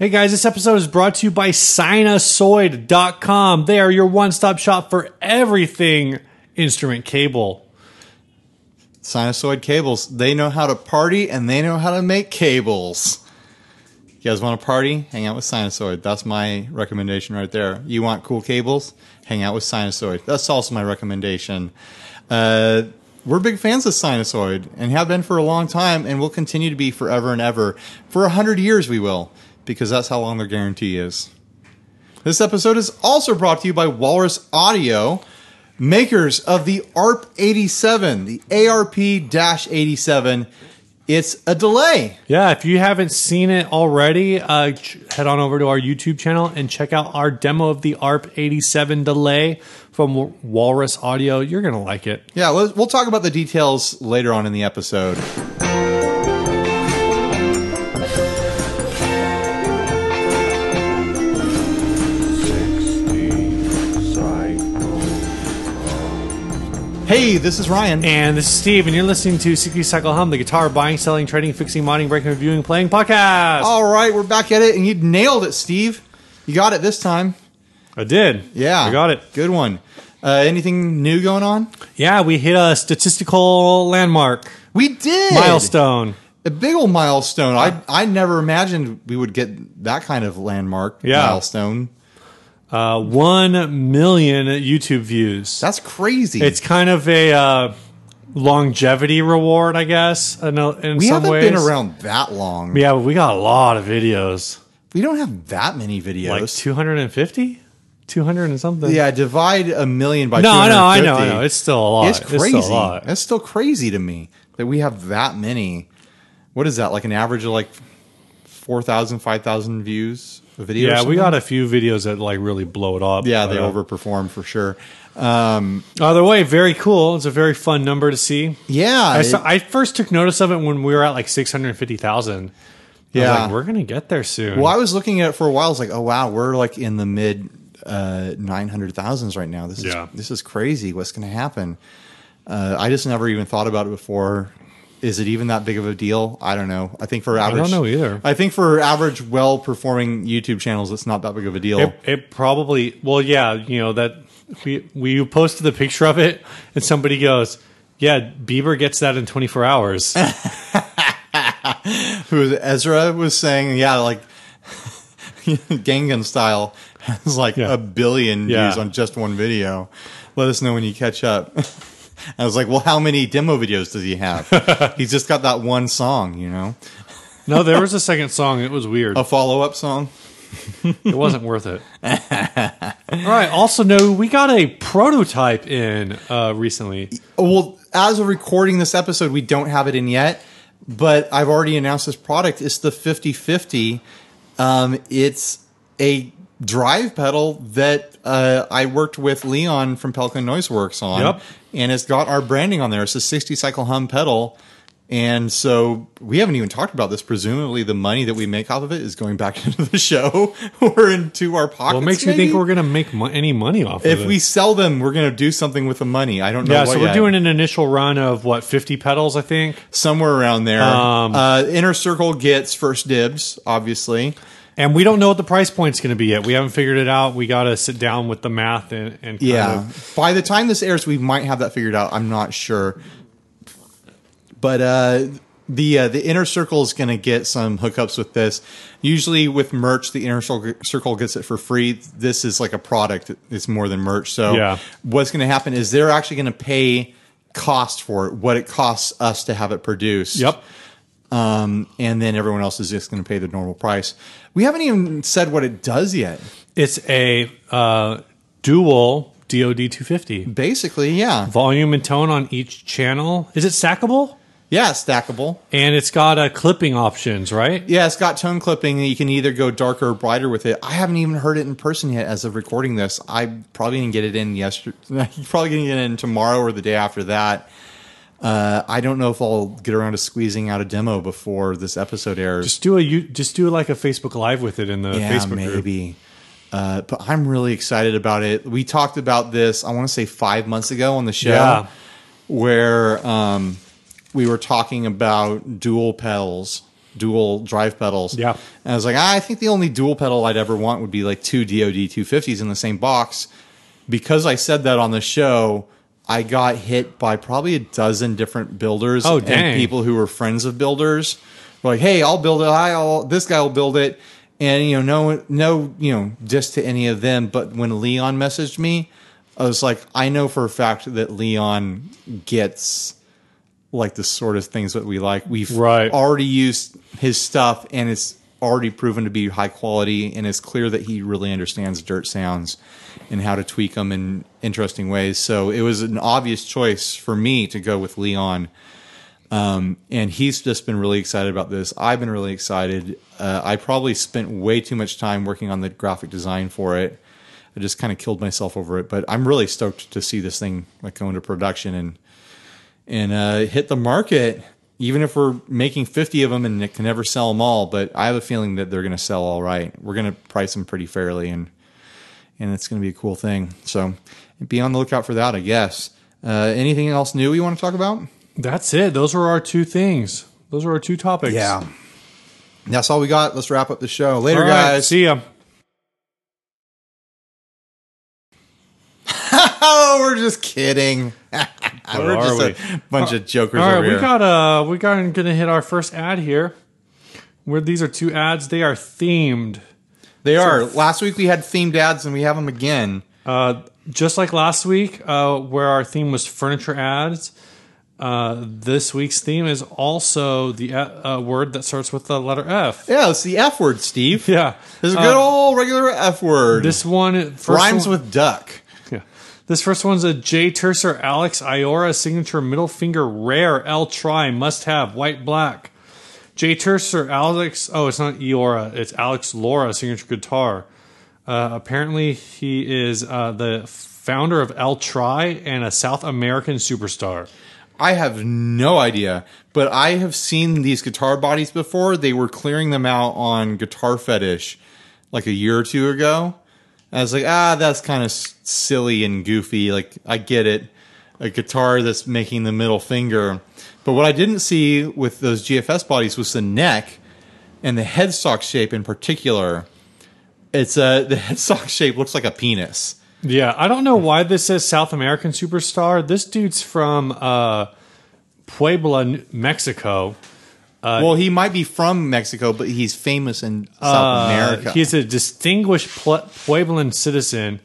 Hey guys, this episode is brought to you by Sinasoid.com. They are your one stop shop for everything instrument cable. Sinasoid cables. They know how to party and they know how to make cables. You guys want to party? Hang out with Sinasoid. That's my recommendation right there. You want cool cables? Hang out with Sinasoid. That's also my recommendation. Uh, we're big fans of Sinasoid and have been for a long time and will continue to be forever and ever. For a hundred years, we will, because that's how long their guarantee is. This episode is also brought to you by Walrus Audio, makers of the ARP 87, the ARP 87. It's a delay. Yeah, if you haven't seen it already, uh, ch- head on over to our YouTube channel and check out our demo of the ARP 87 delay from Walrus Audio. You're going to like it. Yeah, we'll, we'll talk about the details later on in the episode. Hey, this is Ryan. And this is Steve, and you're listening to 60 Cycle Hum, the guitar buying, selling, trading, fixing, modding, breaking, reviewing, playing podcast. All right, we're back at it, and you nailed it, Steve. You got it this time. I did. Yeah, I got it. Good one. Uh, anything new going on? Yeah, we hit a statistical landmark, We did milestone. a big old milestone. I I never imagined we would get that kind of landmark Yeah. milestone. Uh, one million YouTube views. That's crazy. It's kind of a uh, longevity reward, I guess. In, a, in we some haven't ways. been around that long. Yeah, but we got a lot of videos, We don't have that many videos. like 250, 200 and something. yeah, divide a million by No, I know, I know, 250. I know. It's still a lot. It's crazy. still a lot. It's still crazy to me that we have that many. What is that? Like an average of like 4,000, 5,000 views a video? Yeah, we got a few videos that like really blow it up. Yeah, they uh, overperform for sure. Um, Either way, very cool. It's a very fun number to see. yeah, I, it- I first took notice of it when we were at like six hundred fifty thousand. Yeah. like, we're gonna get there soon. Well, I was looking at it for a while. I was like, oh wow, we're like in the mid uh, nine hundred thousands right now. This is Yeah. this is crazy. What's to happen? Uh, I just never even thought about it before. Is it even that big of a deal? I don't know. I think for average, I don't know either. I think for average, well performing YouTube channels, it's not that big of a deal. It, it probably well, yeah, you know that we we posted the picture of it, and somebody goes, "Yeah, Bieber gets that in 24 hours." Who? Ezra was saying, yeah, like Gangnam Style has like Yeah. a billion Yeah. views on just one video. Let us know when you catch up. I was like, well, how many demo videos does he have? He's just got that one song, you know, no, there was a second song. It was weird. a follow up song. It wasn't worth it. All right. Also, no, we got a prototype in uh, recently. Well, as of recording this episode, we don't have it in yet, but I've already announced this product. It's the 5050. Um, it's a drive pedal that uh, I worked with Leon from Pelican Noise Works on. Yep. And it's got our branding on there. It's a 60 cycle hum pedal. And so we haven't even talked about this. Presumably, the money that we make off of it is going back into the show or into our pockets. What makes you think we're gonna make mo- any money off If of it? If we sell them, we're going to do something with the money. I don't know. yeah, so we're yet. doing an initial run of what 50 pedals, I think. somewhere around there. Um, uh, Inner Circle gets first dibs, obviously. And we don't know what the price point's going to be yet. We haven't figured it out. We got to sit down with the math and, and kind Yeah. of- By the time this airs, we might have that figured out. I'm not sure. But uh, the uh, the Inner Circle is going to get some hookups with this. Usually with merch, the Inner Circle- Circle gets it for free. This is like a product. It's more than merch. So Yeah. what's going to happen is they're actually going to pay cost for it, what it costs us to have it produced. Yep. Um, and then everyone else is just going to pay the normal price. We haven't even said what it does yet. It's a uh, dual DoD 250. Basically, yeah, Volume and tone on each channel. Is it stackable? yeah, stackable. And it's got uh, clipping options, right? Yeah, it's got tone clipping. You can either go darker or brighter with it. I haven't even heard it in person yet. As of recording this, I probably didn't get it in yesterday. probably gonna get it in tomorrow or the day after that. Uh, I don't know if I'll get around to squeezing out a demo before this episode airs. Just do a you just do like a Facebook Live with it in the yeah, Facebook group. maybe. Uh, but I'm really excited about it. We talked about this, I want to say five months ago on the show, Yeah. where um, we were talking about dual pedals dual drive pedals. Yeah. And I was like, ah, I think the only dual pedal I'd ever want would be like two DoD 250s in the same box. Because I said that on the show, I got hit by probably a dozen different builders Oh, and people who were friends of builders. Were like, hey, I'll build it. I'll this guy will build it. And you know, no, no, you know, just to any of them. But when Leon messaged me, I was like, I know for a fact that Leon gets like the sort of things that we like. We've Right. already used his stuff, and it's already proven to be high quality. And it's clear that he really understands dirt sounds and how to tweak them in interesting ways. So it was an obvious choice for me to go with Leon. Um, and he's just been really excited about this. I've been really excited. Uh, I probably spent way too much time working on the graphic design for it. I just kind of killed myself over it, but I'm really stoked to see this thing like go into production and and uh, hit the market. Even if we're making 50 of them and it can never sell them all, but I have a feeling that they're going to sell all right. We're going to price them pretty fairly, and and it's going to be a cool thing. So be on the lookout for that, I guess. Uh, anything else new you want to talk about? That's it. Those are our two things. Those are our two topics. Yeah. That's all we got. Let's wrap up the show. Later, right, guys. See ya. Oh, we're just kidding. we're just we? a bunch of jokers All over we here. got uh we got gonna hit our first ad here. Where these are two ads, they are themed. they are. Last week we had themed ads, and we have them again. Uh, just like last week, uh, where our theme was furniture ads. Uh, this week's theme is also the uh, uh, word that starts with the letter F. Yeah, it's the F word, Steve. Yeah, It's a Uh, good old regular F word. This one first rhymes one- with duck. Yeah. This first one's a Jay Turser Alex Iora signature middle finger rare El Tri must have white black. Jay Turser Alex oh it's not Iora it's Alex Lora signature guitar. Uh, apparently he is uh, the founder of El Tri and a South American superstar. I have no idea, but I have seen these guitar bodies before. They were clearing them out on Guitar Fetish like a year or two ago. I was like, ah, that's kind of silly and goofy. Like, I get it. A guitar that's making the middle finger. But what I didn't see with those GFS bodies was the neck and the headstock shape in particular. It's uh, the headstock shape looks like a penis. Yeah, I don't know why this says South American superstar. This dude's from uh, Puebla, Mexico. well, he might be from Mexico, but he's famous in South America. Uh, He's a distinguished Pueblan citizen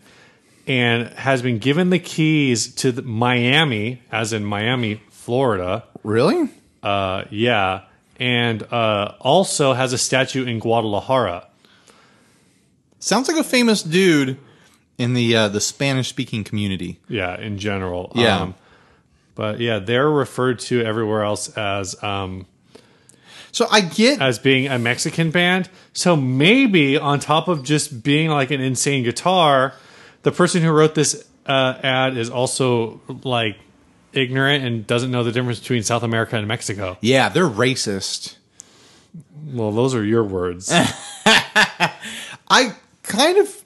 and has been given the keys to the Miami, as in Miami, Florida. really? Uh, yeah. And uh, also has a statue in Guadalajara. Sounds like a famous dude in the uh, the Spanish speaking community. Yeah, in general. Yeah. Um, but yeah, they're referred to everywhere else as um, So I get as being a Mexican band. So maybe on top of just being like an insane guitar, the person who wrote this uh, ad is also like ignorant and doesn't know the difference between South America and Mexico. yeah, they're racist. Well, those are your words. I kind of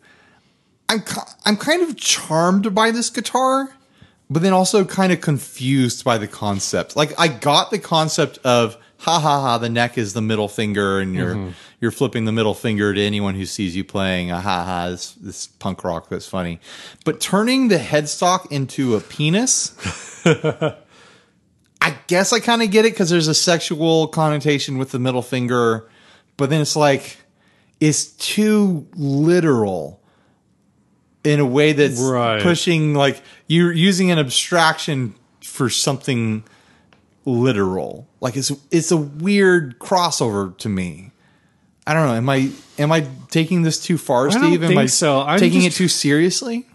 I'm I'm kind of charmed by this guitar, but then also kind of confused by the concept. Like I got the concept of ha ha ha the neck is the middle finger and you're mm-hmm. you're flipping the middle finger to anyone who sees you playing a ha ha this, this punk rock that's funny. But turning the headstock into a penis I guess I kind of get it because there's a sexual connotation with the middle finger, but then it's like it's too literal in a way that's Right. pushing like you're using an abstraction for something literal. Like it's it's a weird crossover to me. I don't know. Am I am I taking this too far, don't Steve? am think I so. I'm taking just- it too seriously?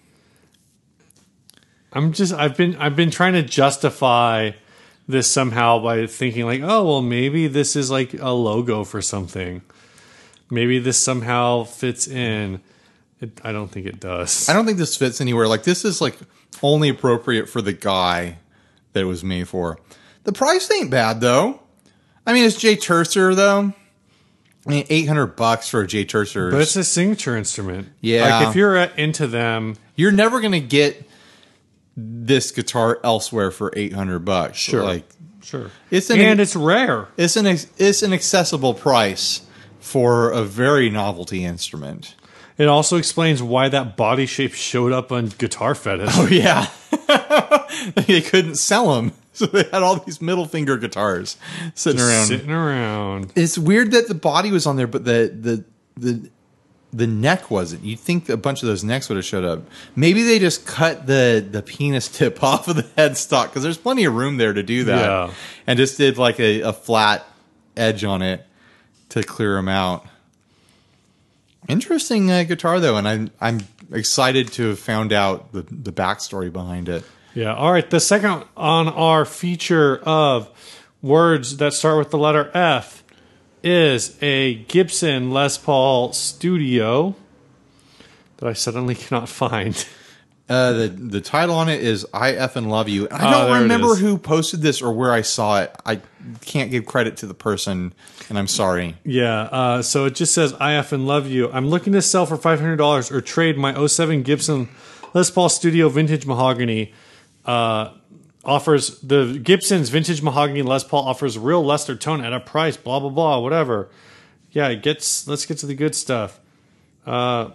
I'm just I've been I've been trying to justify this somehow by thinking like, oh well, maybe this is like a logo for something. Maybe this somehow fits in. It, I don't think it does. I don't think this fits anywhere. Like this is like only appropriate for the guy that it was made for. The price ain't bad though. I mean, it's Jay Turser though. I mean, eight hundred bucks for a Jay Turser, But it's a signature instrument. Yeah. Like if you're uh, into them, You're never gonna get this guitar elsewhere for eight hundred bucks. Sure. Like sure. It's an- and it's rare. It's an it's an accessible price for a very novelty instrument. It also explains why that body shape showed up on Guitar Fetish. Oh yeah, they couldn't sell them, so they had all these middle finger guitars sitting around. Sitting around. It's weird that the body was on there, but the the the the neck wasn't. You'd think a bunch of those necks would have showed up. Maybe they just cut the the penis tip off of the headstock because there's plenty of room there to do that, Yeah. and just did like a, a flat edge on it to clear them out. Interesting uh, guitar though, and I'm I'm excited to have found out the the backstory behind it. Yeah. All right. The second on our feature of words that start with the letter F is a Gibson Les Paul Studio that I suddenly cannot find. Uh, the the title on it is "I F and Love You." I Ah, don't it remember who posted this or where I saw it. I can't give credit to the person, and I'm sorry. Yeah. Uh, so it just says I F and love you. I'm looking to sell for five hundred dollars or trade my 07 Gibson Les Paul Studio Vintage Mahogany. Uh, offers the Gibson's Vintage Mahogany Les Paul offers real luster tone at a price. Blah blah blah. Whatever. Yeah. It gets. Let's get to the good stuff. Uh,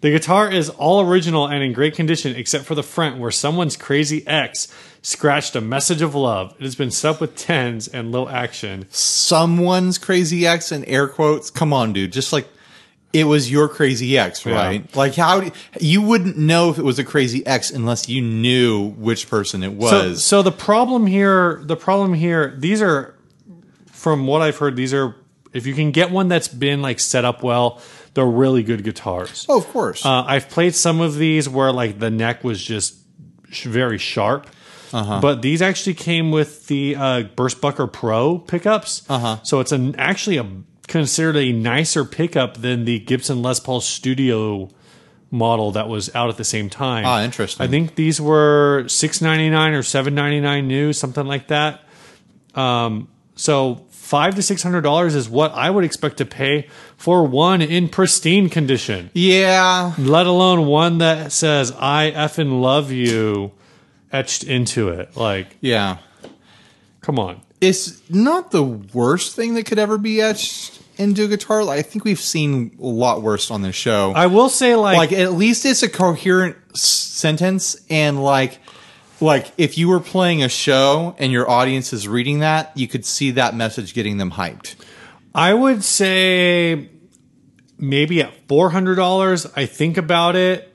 the guitar is all original and in great condition, except for the front, where someone's crazy ex scratched a message of love. It has been set up with tens and low action. Someone's crazy ex and air quotes. Come on, dude. Just like it was your crazy ex, right? Like how do, you wouldn't know if it was a crazy ex unless you knew which person it So, was. so the problem here, the problem here, these are, from what I've heard, these are, if you can get one that's been like set up well, they're really good guitars. oh, of course. Uh, I've played some of these where like the neck was just sh- very sharp. Uh-huh. But these actually came with the uh, Burstbucker Pro pickups. Uh-huh. So it's an actually a considered a nicer pickup than the Gibson Les Paul Studio model that was out at the same time. Ah, interesting. I think these were six ninety nine or seven ninety nine new, something like that. Um, so five to six hundred dollars is what I would expect to pay for one in pristine condition yeah. let alone one that says "I effing love you" etched into it. Like, Yeah. come on. it's not the worst thing that could ever be etched into a guitar. I think we've seen a lot worse on this show. I will say, like, like at least it's a coherent sentence and like like if you were playing a show and your audience is reading that, you could see that message getting them hyped. I would say maybe at four hundred dollars. I think about it.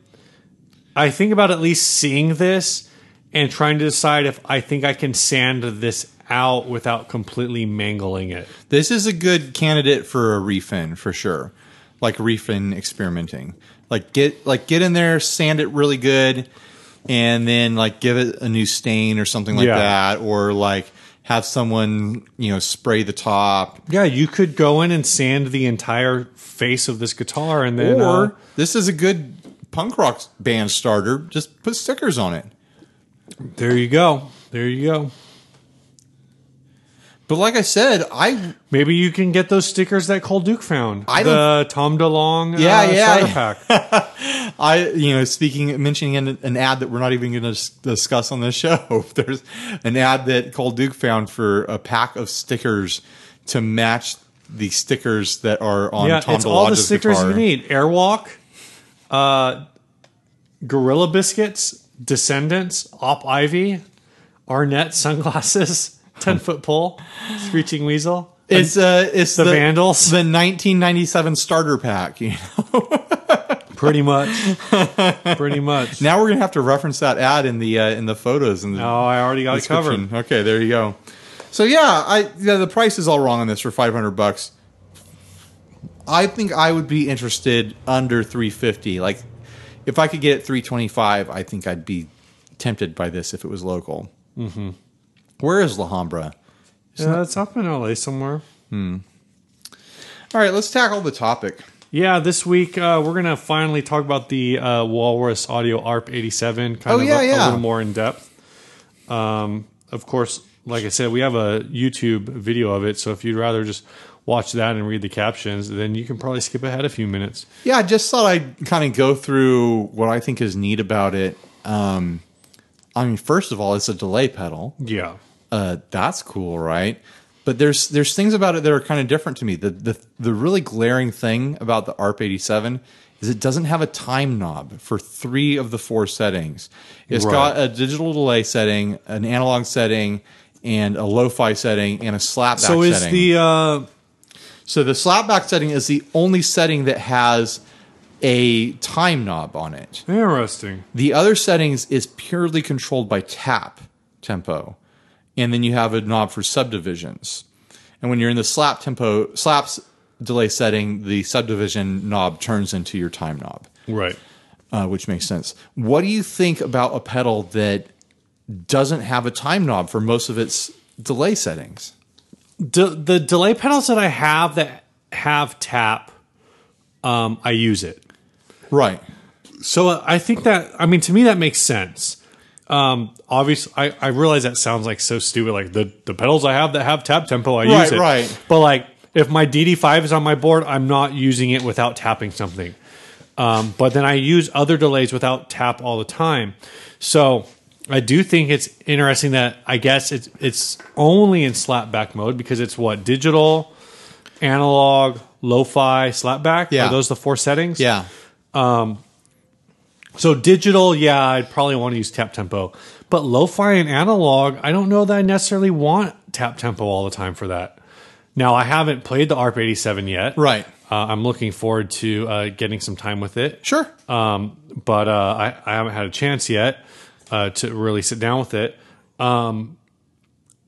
I think about at least seeing this and trying to decide if I think I can sand this out without completely mangling it. This is a good candidate for a refin for sure. Like refin experimenting. Like get like get in there, sand it really good, and then like give it a new stain or something like Yeah. that, or like have someone you know spray the top. Yeah, you could go in and sand the entire face of this guitar, and then or uh, this is a good punk rock band starter. Just put stickers on it. there you go. There you go. But like I said, I Maybe you can get those stickers that Cole Duke found. I the Tom DeLonge Yeah, uh, yeah. starter pack. I, you know, speaking, mentioning an, an ad that we're not even going to discuss on this show. There's an ad that Cole Duke found for a pack of stickers to match the stickers that are on yeah, Tom it's all the stickers guitar. you need. Airwalk, uh, Gorilla Biscuits, Descendents, Op Ivy, Arnette sunglasses, ten foot pole, Screeching Weasel. It's uh, it's The Vandals? the 1997 starter pack. You know? Pretty much. Pretty much. Now we're gonna have to reference that ad in the uh, in the photos and the Oh, I already got it covered. Okay, there you go. So yeah, I yeah, the price is all wrong on this for 500 bucks. I think I would be interested under 350. Like if I could get it 325, I think I'd be tempted by this if it was local. Mm-hmm. Where is La Alhambra? Yeah, it's up in LA somewhere. Hmm. All right, let's tackle the topic. Yeah, this week uh, we're gonna finally talk about the uh, Walrus Audio ARP 87, kind Oh, of yeah, a, a little more in depth. Um, of course, like I said, we have a YouTube video of it, so if you'd rather just watch that and read the captions, then you can probably skip ahead a few minutes. Yeah, I just thought I'd kind of go through what I think is neat about it. Um, I mean, first of all, it's a delay pedal. Yeah, uh, that's cool, right? But there's there's things about it that are kind of different to me. The the the really glaring thing about the ARP 87 is it doesn't have a time knob for three of the four settings. It's Right. got a digital delay setting, an analog setting, and a lo-fi setting, and a slapback So is setting. the uh, So the slapback setting is the only setting that has a time knob on it. interesting? The other settings is purely controlled by tap tempo. And then you have a knob for subdivisions. And when you're in the slap tempo slaps delay setting, the subdivision knob turns into your time knob, Right. uh, which makes sense. What do you think about a pedal that doesn't have a time knob for most of its delay settings? De- the delay pedals that I have that have tap, um, I use it. Right. So uh, I think that I mean to me that makes sense. Um, obviously, I, I realize that sounds like so stupid. Like the the pedals I have that have tap tempo, I Right, use it. right. But like if my DD5 is on my board, I'm not using it without tapping something. Um, but then I use other delays without tap all the time. So I do think it's interesting that I guess it's it's only in slapback mode because it's what digital, analog, lo-fi, slapback. Yeah. Are those the four settings? Yeah. So digital, yeah, I'd probably want to use tap tempo. But lo-fi and analog, I don't know that I necessarily want tap tempo all the time for that. Now, I haven't played the ARP 87 yet. Right. Uh, I'm looking forward to uh, getting some time with it. Sure. Um, but uh, I, I haven't had a chance yet uh, to really sit down with it. Um,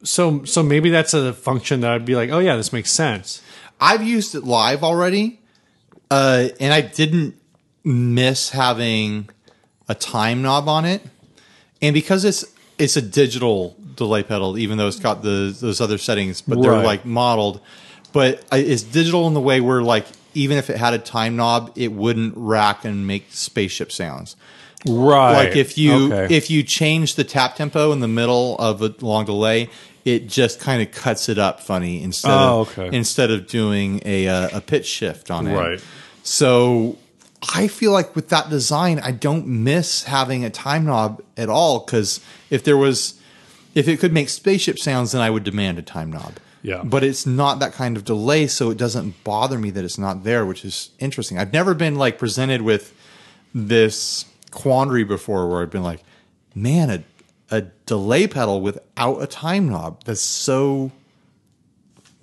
so so maybe that's a function that I'd be like, oh yeah, this makes sense. I've used it live already, uh, and I didn't miss having a time knob on it. And because it's it's a digital delay pedal, even though it's got the those other settings, but they're Right. like modeled. But I- it's digital in the way where like even if it had a time knob, it wouldn't rack and make spaceship sounds. Right. Like if you Okay. if you change the tap tempo in the middle of a long delay, it just kind of cuts it up funny instead Oh, of okay. instead of doing a uh, a pitch shift on it. Right. So I feel like with that design, I don't miss having a time knob at all because if there was if it could make spaceship sounds, then I would demand a time knob. Yeah. But it's not that kind of delay, so it doesn't bother me that it's not there, which is interesting. I've never been like presented with this quandary before where I've been like, man, a a delay pedal without a time knob. That's so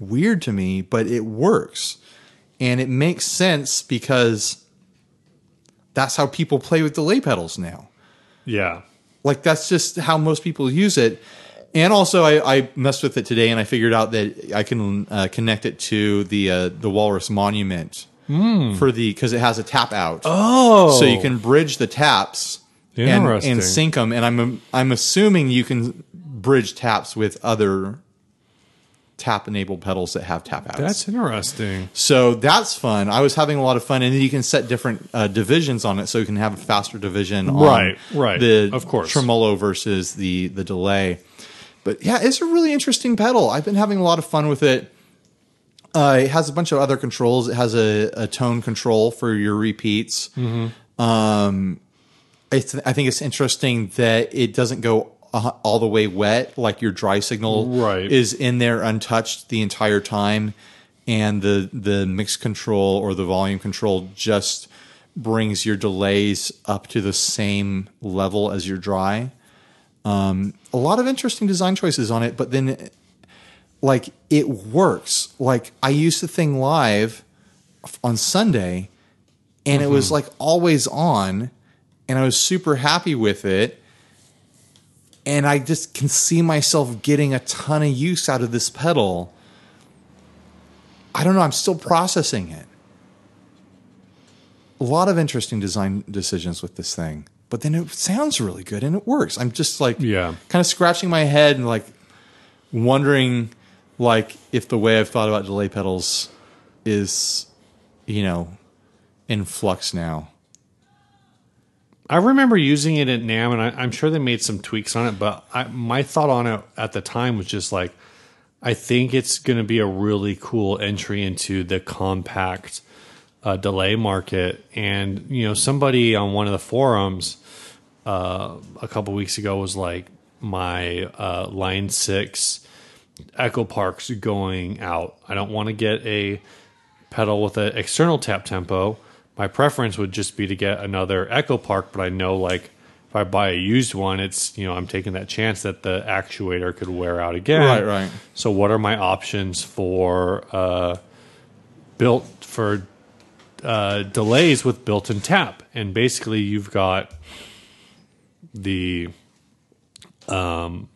weird to me, but it works. And it makes sense because that's how people play with delay pedals now. yeah. Like that's just how most people use it. And also, I, I messed with it today, and I figured out that I can uh, connect it to the uh, the Walrus Monument for the because it has a tap out, Oh. so you can bridge the taps and, and sync them. And I'm I'm assuming you can bridge taps with other tap enabled pedals that have tap outs. That's interesting. So that's fun. I was having a lot of fun, and then you can set different uh, divisions on it, so you can have a faster division on Right, right. the Of course. tremolo versus the the delay. But yeah, it's a really interesting pedal. I've been having a lot of fun with it. Uh, it has a bunch of other controls. It has a, a tone control for your repeats. Mm-hmm. Um, I think it's interesting that it doesn't go uh, all the way wet, like your dry signal Right. is in there untouched the entire time, and the the mix control or the volume control just brings your delays up to the same level as your dry. Um, a lot of interesting design choices on it, but then like it works. Like I used the thing live on Sunday, and it was like always on, and I was super happy with it. And I just can see myself getting a ton of use out of this pedal. I don't know. I'm still processing it. A lot of interesting design decisions with this thing, but then it sounds really good and it works. I'm just like, Yeah. kind of scratching my head and like wondering, like, if the way I've thought about delay pedals is, you know, in flux now. I remember using it at NAMM, and I, I'm sure they made some tweaks on it. But I, my thought on it at the time was just like, I think it's going to be a really cool entry into the compact uh, delay market. And you know, somebody on one of the forums uh, a couple weeks ago was like, my uh, Line Six Echo Parks going out. I don't want to get a pedal with an external tap tempo. My preference would just be to get another Echo Park, but I know like if I buy a used one, it's you know I'm taking that chance that the actuator could wear out again. Right, right. So what are my options for uh, built for uh, delays with built-in tap? And basically, you've got the um,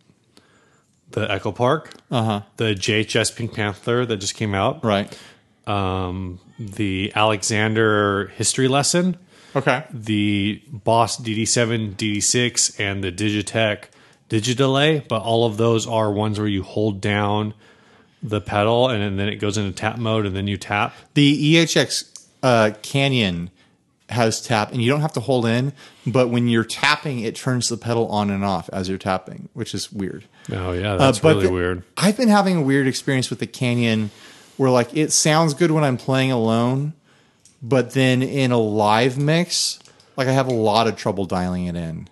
the Echo Park, Uh-huh. the JHS Pink Panther that just came out, Right. um, the Alexander history lesson, Okay. the Boss DD7, DD6, and the Digitech Digidelay. But all of those are ones where you hold down the pedal and then it goes into tap mode and then you tap. The EHX uh, Canyon has tap, and you don't have to hold in, but when you're tapping, it turns the pedal on and off as you're tapping, which is weird. Oh yeah, that's Uh, but really the- weird. I've been having a weird experience with the Canyon where like it sounds good when I'm playing alone, but then in a live mix, like I have a lot of trouble dialing it in.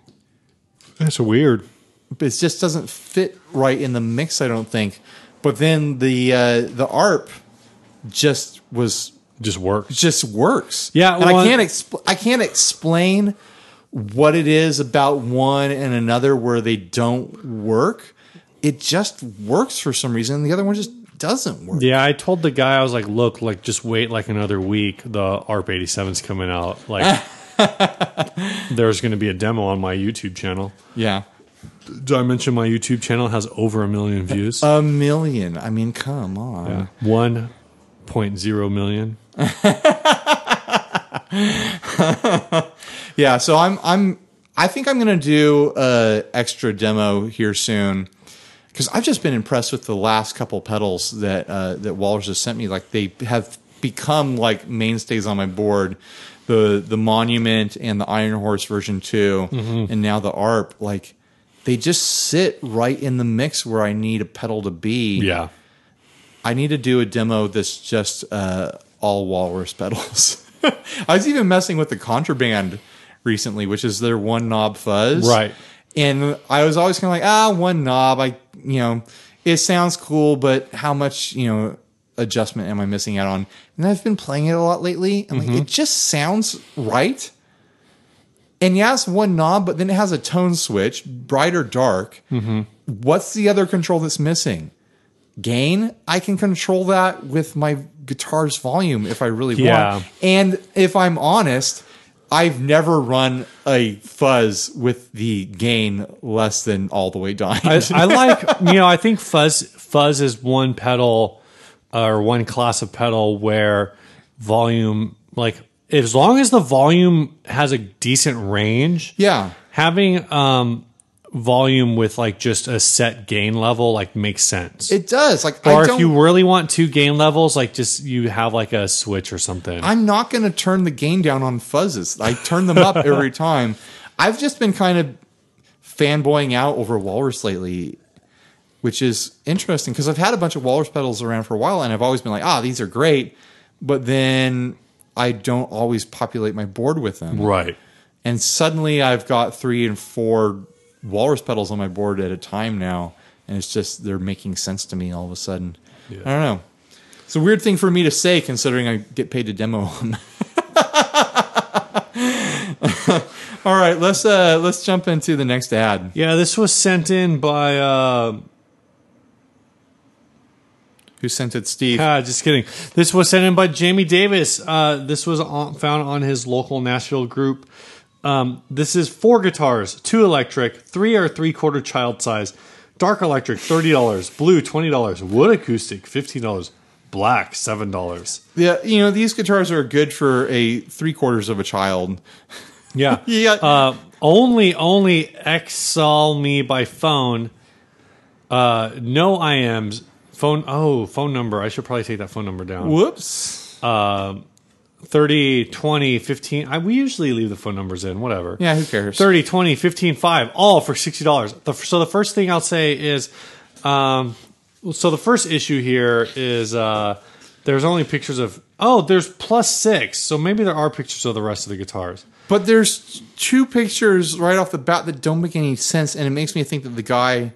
That's weird. But it just doesn't fit right in the mix, I don't think. But then the uh, the ARP just was Just works. just works. Yeah, and well- I can't expl- I can't explain what it is about one and another where they don't work. It just works for some reason. The other one just doesn't work. Yeah, I told the guy I was like, "Look, like just wait like another week. The ARP 87's coming out. Like, there's going to be a demo on my YouTube channel. Yeah. Did I mention my YouTube channel has over a million views? A million. I mean, come on. One point zero million. Yeah, so I'm I'm I think I'm gonna do a extra demo here soon because I've just been impressed with the last couple pedals that uh, that Walrus has sent me. Like they have become like mainstays on my board. The the Monument and the Iron Horse version 2 and now the ARP. Like they just sit right in the mix where I need a pedal to be. Yeah, I need to do a demo that's just uh, all walrus pedals. I was even messing with the contraband recently, which is their one knob fuzz. Right. And I was always kind of like, ah, one knob. I, you know, it sounds cool, but how much, you know, adjustment am I missing out on? And I've been playing it a lot lately. And like, it mm-hmm. just sounds right. And yeah, it's one knob, but then it has a tone switch, bright or dark. Mm-hmm. What's the other control that's missing? Gain. I can control that with my guitar's volume if I really Yeah. want. And if I'm honest, I've never run a fuzz with the gain less than all the way down. I, I like you know I think fuzz fuzz is one pedal uh, or one class of pedal where volume like as long as the volume has a decent range, yeah. having um volume with like just a set gain level like makes sense. It does. Like, or I if you really want two gain levels, like just you have like a switch or something. I'm not going to turn the gain down on fuzzes. I turn them up every time. I've just been kind of fanboying out over Walrus lately, which is interesting because I've had a bunch of Walrus pedals around for a while and I've always been like, ah, these are great. But then I don't always populate my board with them. right. And suddenly I've got three and four walrus pedals on my board at a time now. And it's just, they're making sense to me all of a sudden. I don't know. It's a weird thing for me to say considering I get paid to demo them. all right, let's uh let's jump into the next ad. Yeah, this was sent in by uh Who sent it, Steve? Ah, just kidding. This was sent in by Jamie Davis. Uh, this was on, found on his local Nashville group. Um, this is four guitars, two electric, three or three quarter child size, dark electric thirty dollars, blue twenty dollars, wood acoustic fifteen dollars, black seven dollars. Yeah, you know, these guitars are good for a three quarters of a child. Yeah, Yeah. Uh, only only XL me by phone. Uh, no IMs. Phone. Oh, phone number. I should probably take that phone number down. Whoops. 30, 20, 15. I, we usually leave the phone numbers in, whatever. Yeah, who cares? 30, 20, 15, 5, all for $60. The, so the first thing I'll say is um, so the first issue here is uh, There's only pictures of. Oh, there's plus six. So maybe there are pictures of the rest of the guitars. But there's two pictures right off the bat that don't make any sense, and it makes me think that the guy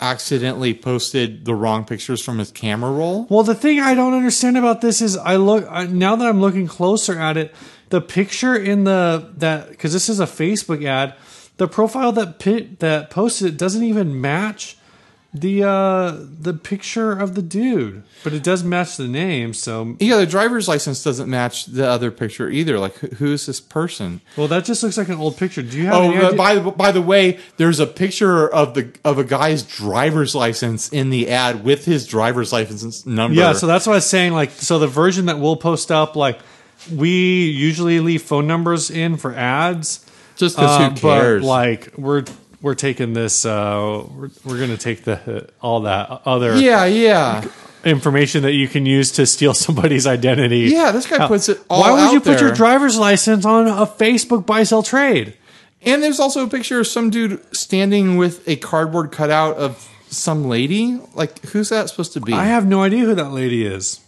accidentally posted the wrong pictures from his camera roll. Well, the thing I don't understand about this is I look I, now that I'm looking closer at it, the picture in the that because this is a Facebook ad, the profile that pi- that posted it doesn't even match the uh the picture of the dude, but it does match the name. So Yeah, the driver's license doesn't match the other picture either. Like, who's this person? well, that just looks like an old picture. Do you have? Oh, any uh, by the by the way, there's a picture of the of a guy's driver's license in the ad with his driver's license number. Yeah, so that's what I was saying. Like, so the version that we'll post up, like, we usually leave phone numbers in for ads. just because Uh, who cares? Like, we're we're taking this. Uh, we're we're gonna take the all that other yeah, yeah, information that you can use to steal somebody's identity. yeah. This guy puts it all. Why would you put your driver's license on a Facebook buy sell trade? And there's also a picture of some dude standing with a cardboard cutout of some lady. Like, who's that supposed to be? I have no idea who that lady is.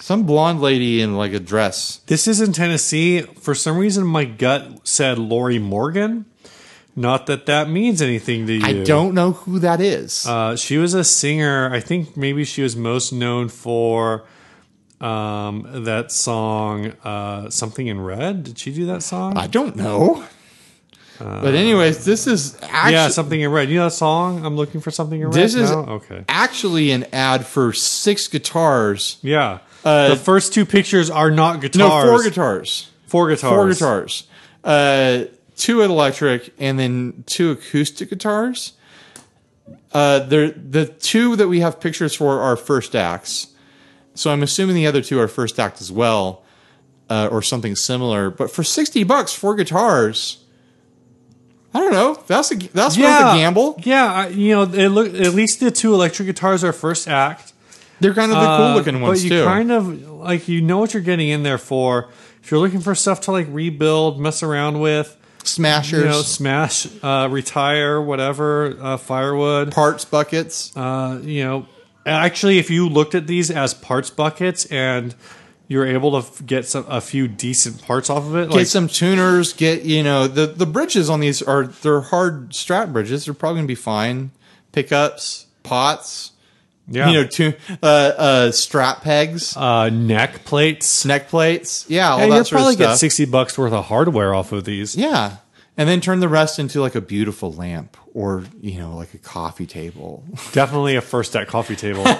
some blonde lady in like a dress. This is in Tennessee. For some reason, my gut said Lorrie Morgan. Not that that means anything to you. I don't know who that is. Uh, she was a singer. I think maybe she was most known for um, that song, uh, "Something in Red." Did she do that song? I don't know. but anyways, this is actually yeah, "Something in Red." You know that song? I'm looking for something in red. This is No? okay. actually an ad for six guitars. Yeah, Uh, the first two pictures are not guitars. No, guitars. four guitars. Four guitars. Four guitars. Uh, two electric and then two acoustic guitars. Uh, the two that we have pictures for are first acts. So I'm assuming the other two are first act as well, uh, or something similar. But for sixty bucks, four guitars. I don't know. That's a that's worth a gamble. Yeah, I, you know, it look at least the two electric guitars are first act. They're kind of the cool looking Uh, ones but you too. kind of like you know what you're getting in there for. If you're looking for stuff to like rebuild, mess around with, Smashers, you know, smash, uh, retire, whatever, uh, firewood. parts buckets. Uh, you know, actually, if you looked at these as parts buckets and you're able to f- get some a few decent parts off of it, get like some tuners. Get you know the the bridges on these are they're hard strat bridges. They're probably gonna be fine. Pickups, pots. Yeah, You know, tune uh, uh, strap pegs, uh, neck plates. neck plates. Yeah, all Yeah, that you'll sort of probably get sixty bucks worth of hardware off of these. yeah, and then turn the rest into like a beautiful lamp or you know like a coffee table. Definitely a first at coffee table.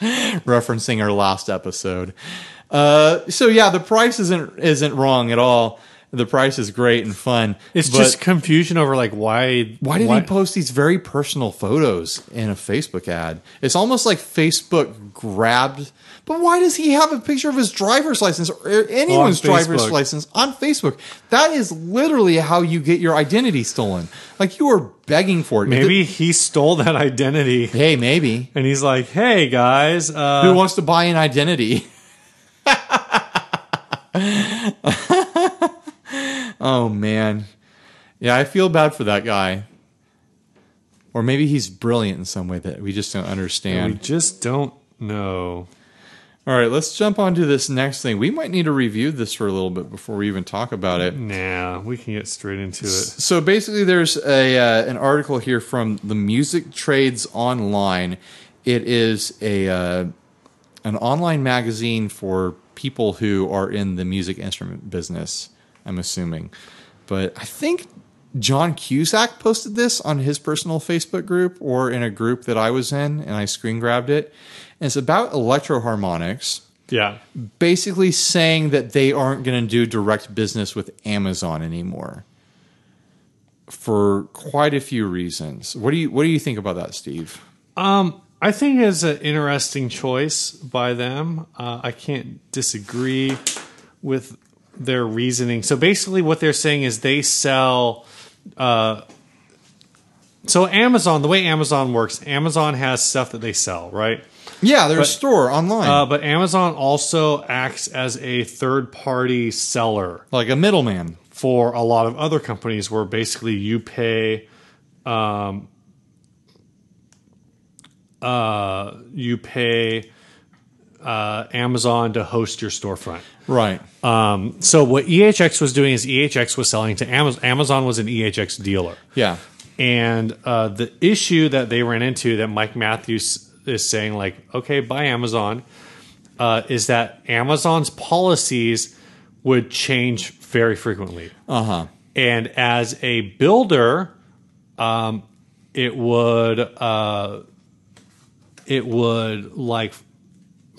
referencing our last episode. Uh, so yeah, the price isn't isn't wrong at all. The price is great and fun. It's just confusion over like why. why did he post these very personal photos in a Facebook ad? It's almost like Facebook grabbed. But why does he have a picture of his driver's license or anyone's driver's license on Facebook? That is literally how you get your identity stolen. Like you are begging for it. Maybe he stole that identity Hey, maybe. and he's like, "Hey guys, uh, Who wants to buy an identity? oh man. Yeah, I feel bad for that guy. Or maybe he's brilliant in some way that we just don't understand. we just don't know." All right, let's jump on to this next thing. We might need to review this for a little bit before we even talk about it. Nah, we can get straight into it. So basically, there's a uh, an article here from the Music Trades Online. It is a uh, an online magazine for people who are in the music instrument business. I'm assuming, but I think John Cusack posted this on his personal Facebook group or in a group that I was in, and I screen grabbed it. And it's about Electro-Harmonix Yeah, basically saying that they aren't going to do direct business with Amazon anymore for quite a few reasons. What do you what do you think about that, Steve? um, I think it's an interesting choice by them. Uh, I can't disagree with their reasoning. So basically, what they're saying is they sell. Uh, so Amazon, the way Amazon works, Amazon has stuff that they sell, right? Yeah, there's a store online, Uh, but Amazon also acts as a third party seller like a middleman. for a lot of other companies where basically you pay um, uh, you pay uh, Amazon to host your storefront. Right. Um, so what EHX was doing is EHX was selling to Amazon. Amazon was an EHX dealer. Yeah. And uh, the issue that they ran into that Mike Matthews is saying, like, okay, buy Amazon, uh, is that Amazon's policies would change very frequently. Uh huh. And as a builder, um, it would uh, it would like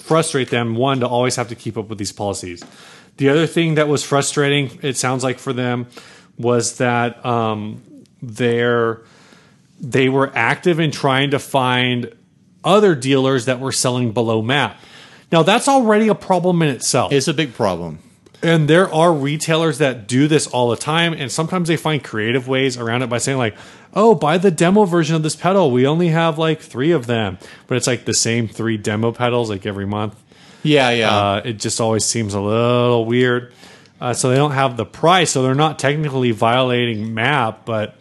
frustrate them one to always have to keep up with these policies. The other thing that was frustrating, it sounds like for them, was that um, they're they were active in trying to find other dealers that were selling below map. Now that's already a problem in itself. It's a big problem. And there are retailers that do this all the time, and sometimes they find creative ways around it by saying like, "Oh, buy the demo version of this pedal. We only have like three of them, but it's like the same three demo pedals like every month." Yeah, yeah. Uh, it just always seems a little weird. Uh, so they don't have the price, so they're not technically violating MAP, but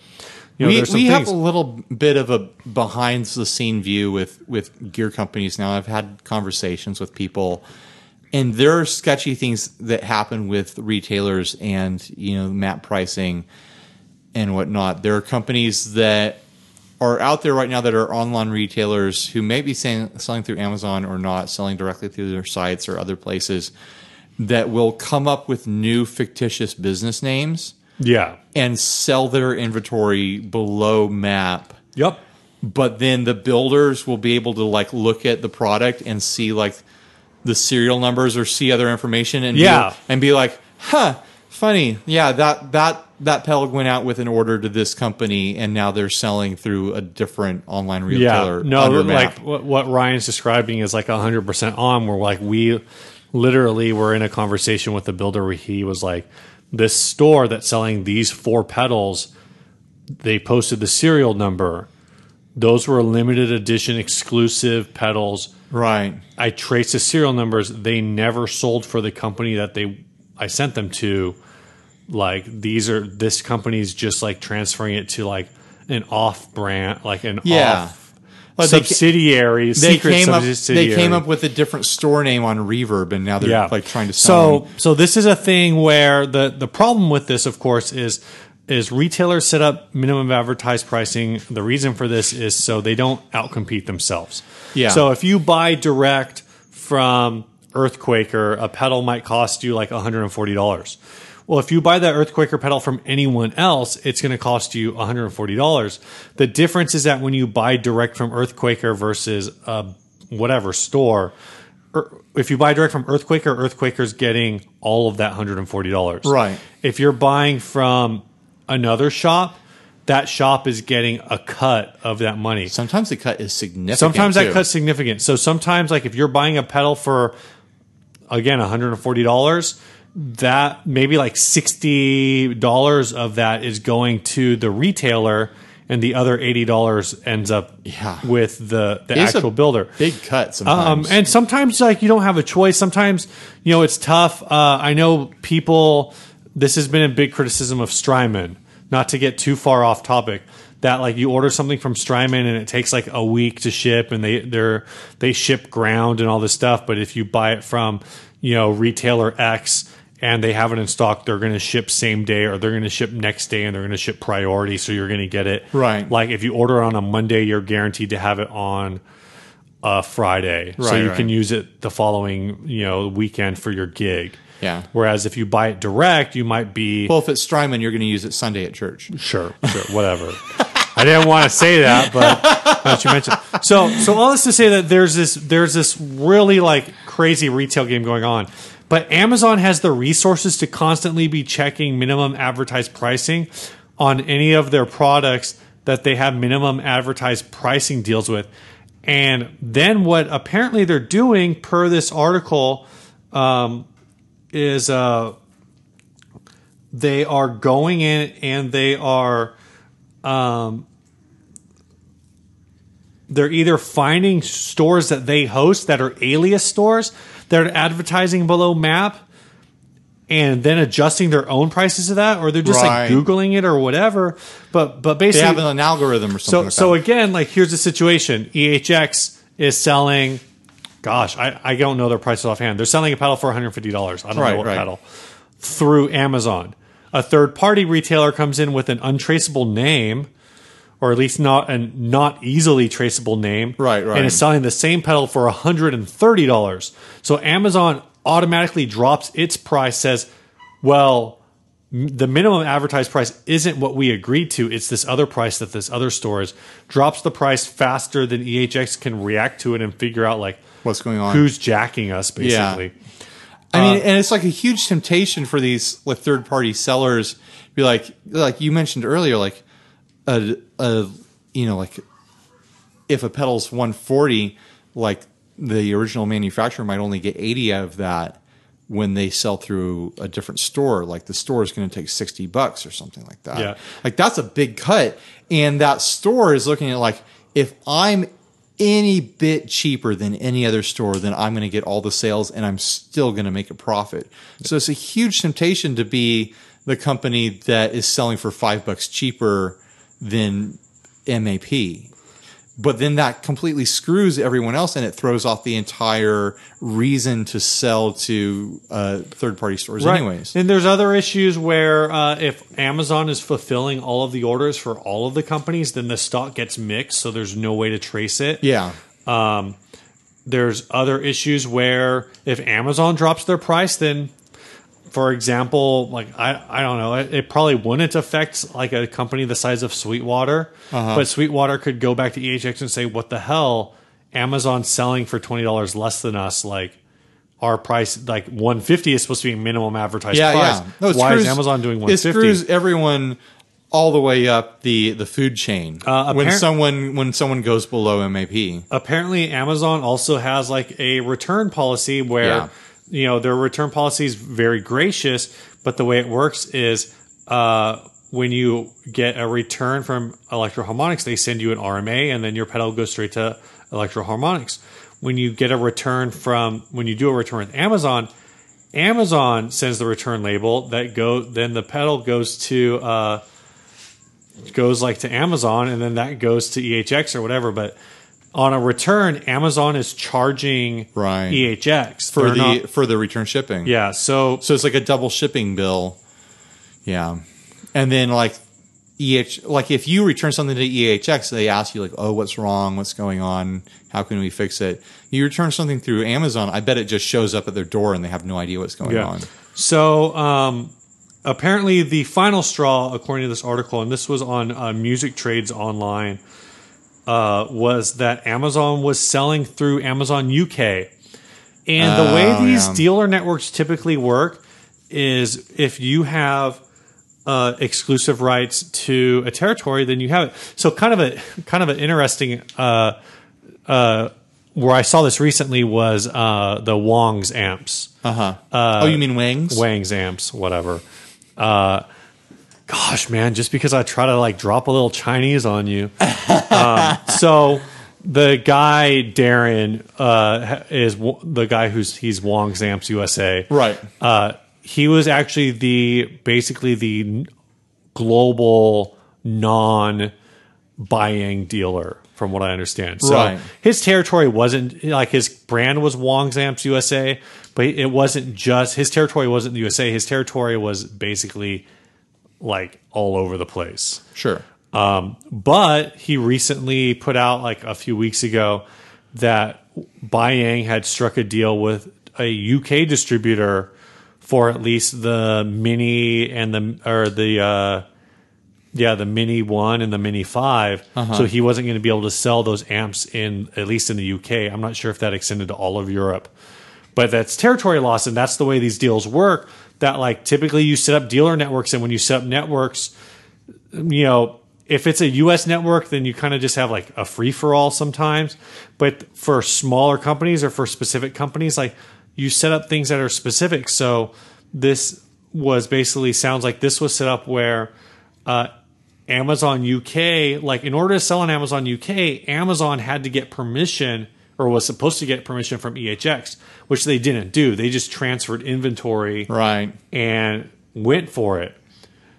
you know, we we have a little bit of a behind the scene view with with gear companies now. I've had conversations with people, and there are sketchy things that happen with retailers and you know map pricing and whatnot. There are companies that are out there right now that are online retailers who may be saying, selling through Amazon or not, selling directly through their sites or other places that will come up with new fictitious business names yeah. and sell their inventory below map Yep. but then the builders will be able to like look at the product and see like the serial numbers or see other information and Yeah. be, and be like huh funny yeah that that that pedal went out with an order to this company and now they're selling through a different online retailer Yeah, no, like what Ryan's describing is like hundred percent on. Where like we literally were in a conversation with the builder where he was like, "This store that's selling these four pedals, they posted the serial number. Those were limited edition exclusive pedals. Right I traced the serial numbers. They never sold for the company that they I sent them to. Like these are this company's just like transferring it to like an off brand, like an Yeah. off ca- subsidiary, they secret came up they came up with a different store name on reverb and now they're yeah, like trying to sell So so this is a thing where the the problem with this, of course, is is retailers set up minimum advertised pricing. The reason for this is so they don't outcompete themselves. Yeah. So if you buy direct from Earthquaker, a pedal might cost you like $140. Well, if you buy that Earthquaker pedal from anyone else, it's going to cost you $140. The difference is that when you buy direct from Earthquaker versus uh, whatever store, er- if you buy direct from Earthquaker, Earthquaker's getting all of that $140. Right. If you're buying from another shop, that shop is getting a cut of that money. sometimes the cut is significant Sometimes that too. cut's significant. So sometimes, like if you're buying a pedal for again $140, that maybe like $60 of that is going to the retailer, and the other $80 ends up Yeah. with the the It's a actual builder. big cut Um, and sometimes like you don't have a choice. Sometimes you know it's tough. Uh, I know people. This has been a big criticism of Strymon. Not to get too far off topic, that like you order something from Strymon and it takes like a week to ship, and they they're they ship ground and all this stuff. But if you buy it from you know retailer X and they have it in stock, they're going to ship same day or they're going to ship next day and they're going to ship priority, so you're going to get it Right. Like if you order on a Monday, you're guaranteed to have it on a Friday, so you right. can use it the following you know weekend for your gig. Yeah. Whereas if you buy it direct, you might be Well, if it's Strymon, you're going to use it Sunday at church. sure, sure, whatever. I didn't want to say that, but that you mentioned. So, so all this to say that there's this there's this really like crazy retail game going on, but Amazon has the resources to constantly be checking minimum advertised pricing on any of their products that they have minimum advertised pricing deals with. And then what apparently they're doing per this article um, is uh, they are going in and they are um, they're either finding stores that they host that are alias stores that are advertising below map and then adjusting their own prices to that, or they're just Right. like googling it or whatever. But but basically They have an algorithm or something. so like so again, like here's the situation: EHX is selling. Gosh, I, I don't know their prices offhand. They're selling a pedal for 150 dollars. I don't Right, know what right. pedal through Amazon. A third party retailer comes in with an untraceable name, or at least not a not easily traceable name, Right, right. and is selling the same pedal for 130 dollars. So Amazon automatically drops its price. Says, well the minimum advertised price isn't what we agreed to. It's this other price that this other store is. Drops the price faster than EHX can react to it and figure out like what's going on? who's jacking us, basically. I Uh, mean, and it's like a huge temptation for these like third party sellers. Be like, like you mentioned earlier, like a, a you know, like if a pedal's 140, like the original manufacturer might only get 80 out of that when they sell through a different store. Like the store is going to take 60 bucks or something like that. Yeah. Like that's a big cut. And that store is looking at like, if I'm any bit cheaper than any other store, then I'm going to get all the sales and I'm still going to make a profit. So it's a huge temptation to be the company that is selling for five bucks cheaper than MAP. But then that completely screws everyone else and it throws off the entire reason to sell to uh, third party stores, anyways. And there's other issues where uh, if Amazon is fulfilling all of the orders for all of the companies, then the stock gets mixed, so there's no way to trace it. Yeah. There's other issues where if Amazon drops their price, then for example, like I, I don't know, it, it probably wouldn't affect like a company the size of Sweetwater, but Sweetwater could go back to EHX and say, "What the hell? Amazon's selling for twenty dollars less than us. Like our price, like one fifty is supposed to be minimum advertised Yeah, price. yeah. No, Why screws- is Amazon doing one It screws everyone all the way up the, the food chain. Uh, when someone when someone goes below MAP. apparently Amazon also has like a return policy where Yeah. You know their return policy is very gracious, but the way it works is uh, when you get a return from Electro-Harmonix, they send you an RMA, and then your pedal goes straight to Electro-Harmonix. When you get a return from when you do a return with Amazon, Amazon sends the return label that go then the pedal goes to uh, goes like to Amazon and then that goes to EHX or whatever. But on a return, Amazon is charging Right. EHX for They're the not- for the return shipping. yeah. So So it's like a double shipping bill. Yeah. And then like EH like if you return something to EHX, they ask you like, "Oh, what's wrong? What's going on? How can we fix it?" You return something through Amazon, I bet it just shows up at their door and they have no idea what's going Yeah. on. So um, apparently, the final straw, according to this article, and this was on uh, Music Trades Online, uh, was that Amazon was selling through Amazon UK. And the way Oh, these yeah. dealer networks typically work is if you have uh, exclusive rights to a territory, then you have it. So kind of a kind of an interesting uh, uh, where I saw this recently was uh, the Wong's amps. Uh-huh. oh, you mean wings? Wang's amps, whatever. Uh, gosh, man, just because I try to like drop a little Chinese on you. um, so the guy Darren uh, is w- the guy who's he's Wong's Amps USA. Right. Uh, he was actually the basically the global non buying dealer from what I understand. So Right. his territory wasn't like his brand was Wong's Amps USA, but it wasn't just his territory wasn't the USA. His territory was basically like all over the place. Sure. Um, but he recently put out like a few weeks ago that Bayang had struck a deal with a UK distributor for at least the mini and the or the uh, yeah the mini one and the mini 5 So he wasn't going to be able to sell those amps in at least in the UK. I'm not sure if that extended to all of Europe, but that's territory loss, and that's the way these deals work. That like typically you set up dealer networks, and when you set up networks, you know, if it's a US network, then you kind of just have like a free for all sometimes. But for smaller companies or for specific companies, like you set up things that are specific. So this was basically sounds like this was set up where uh, Amazon UK, like in order to sell on Amazon UK, Amazon had to get permission or was supposed to get permission from EHX, which they didn't do. They just transferred inventory Right. and went for it.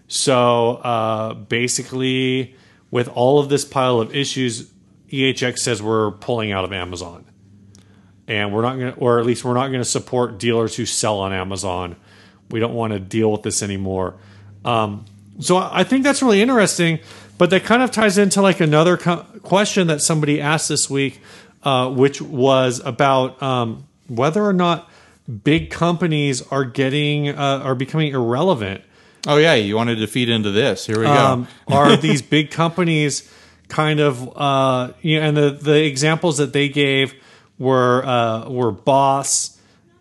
So uh, basically, with all of this pile of issues, EHX says we're pulling out of Amazon, and we're not going to, or at least we're not going to support dealers who sell on Amazon. We don't want to deal with this anymore. Um, so I think that's really interesting, but that kind of ties into like another co- question that somebody asked this week, uh, which was about um, whether or not big companies are getting uh, are becoming irrelevant. Oh yeah, you wanted to feed into this. Here we go. Um, are these big companies kind of uh, you know, and the the examples that they gave were uh, were Boss,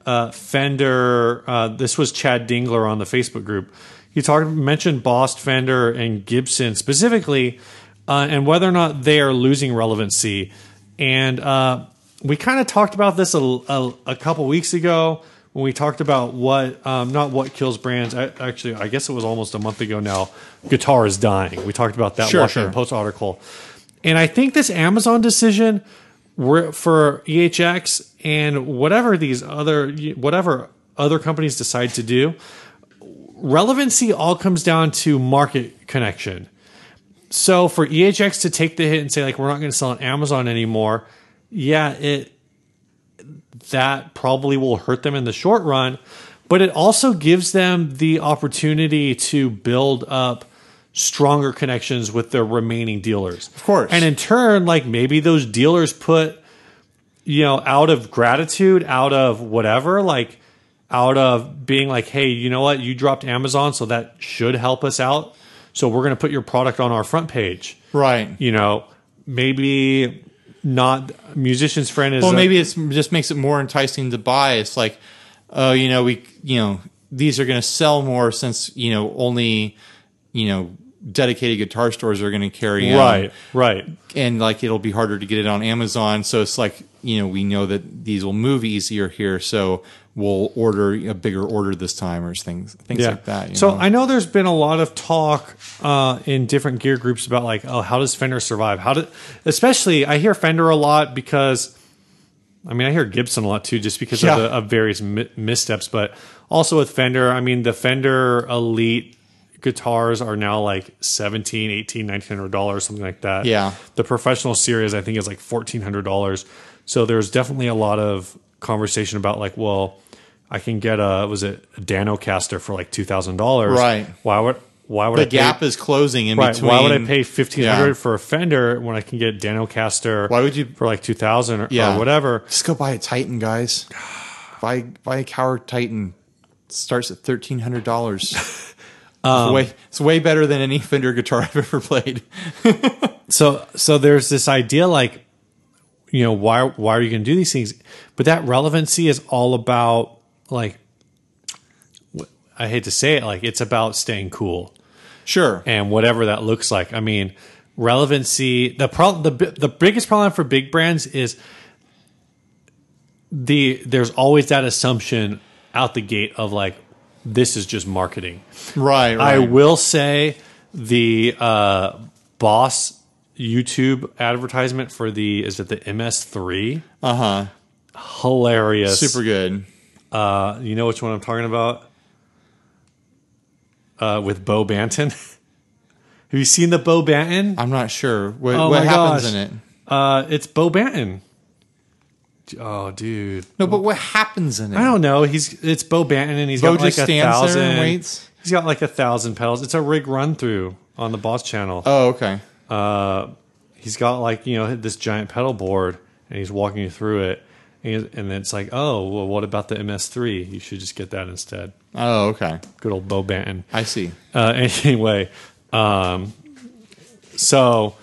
uh, Fender. Uh, this was Chad Dingler on the Facebook group. He talked mentioned Boss, Fender, and Gibson specifically, uh, and whether or not they are losing relevancy. And uh, we kind of talked about this a, a, a couple weeks ago when we talked about what um, not what kills brands. I, actually, I guess it was almost a month ago now. Guitar is dying. We talked about that Sure, Washington sure. Post article, and I think this Amazon decision for EHX and whatever these other whatever other companies decide to do, relevancy all comes down to market connection. So for EHX to take the hit and say like we're not going to sell on Amazon anymore, yeah, it that probably will hurt them in the short run, but it also gives them the opportunity to build up stronger connections with their remaining dealers. Of course. And in turn, like maybe those dealers put you know, out of gratitude, out of whatever, like out of being like, hey, you know what, you dropped Amazon, so that should help us out. So we're going to put your product on our front page. right. You know, maybe not musician's friend is Well, a- maybe it's just makes it more enticing to buy. It's like, oh, you know, we, you know, these are going to sell more since you know only, you know, dedicated guitar stores are going to carry right, right. and like it'll be harder to get it on Amazon. So it's like you know we know that these will move easier here, so we'll order a bigger order this time or things things like that. you so know? I know there's been a lot of talk uh, in different gear groups about like, oh, how does Fender survive? How did, especially I hear Fender a lot because, I mean, I hear Gibson a lot too, just because Yeah. of, the, of various mi- missteps. But also with Fender, I mean, the Fender Elite guitars are now like 17 18 1900 dollars something like that Yeah. the professional series i think is like $1400 so there's definitely a lot of conversation about like well i can get a was it a danocaster for like $2000 Right. why would why would the i pay, gap is closing in right between. why would i pay 1500 Yeah. for a fender when i can get danocaster Why would you- for like 2000 or, Yeah. or whatever Just go buy a Titan, guys. buy buy a Coward Titan. It starts at thirteen hundred dollars. Um, it's, way, it's way better than any Fender guitar I've ever played. so so there's this idea like you know why why are you going to do these things but that relevancy is all about like i hate to say it like it's about staying cool Sure. and whatever that looks like i mean relevancy the problem the, the biggest problem for big brands is the there's always that assumption out the gate of like this is just marketing Right. Right. I will say the uh, Boss YouTube advertisement for the is it the MS3? Uh huh. Hilarious. Super good. Uh, you know which one I'm talking about? Uh, with Boe Banton. Have you seen the Boe Banton? I'm not sure what, Oh what happens gosh. in it. Uh, it's Boe Banton. Oh, dude. No, but what happens in it? I don't know. He's it's Boe Banton and he's Bo got like a thousand. there and waits. He's got like a thousand pedals. It's a rig run through on the Boss channel. Oh, okay. Uh, he's got like you know this giant pedal board and he's walking you through it and, and then it's like oh well what about the ms3 you should just get that instead Oh, okay. good old boe banton I see. uh, anyway um, so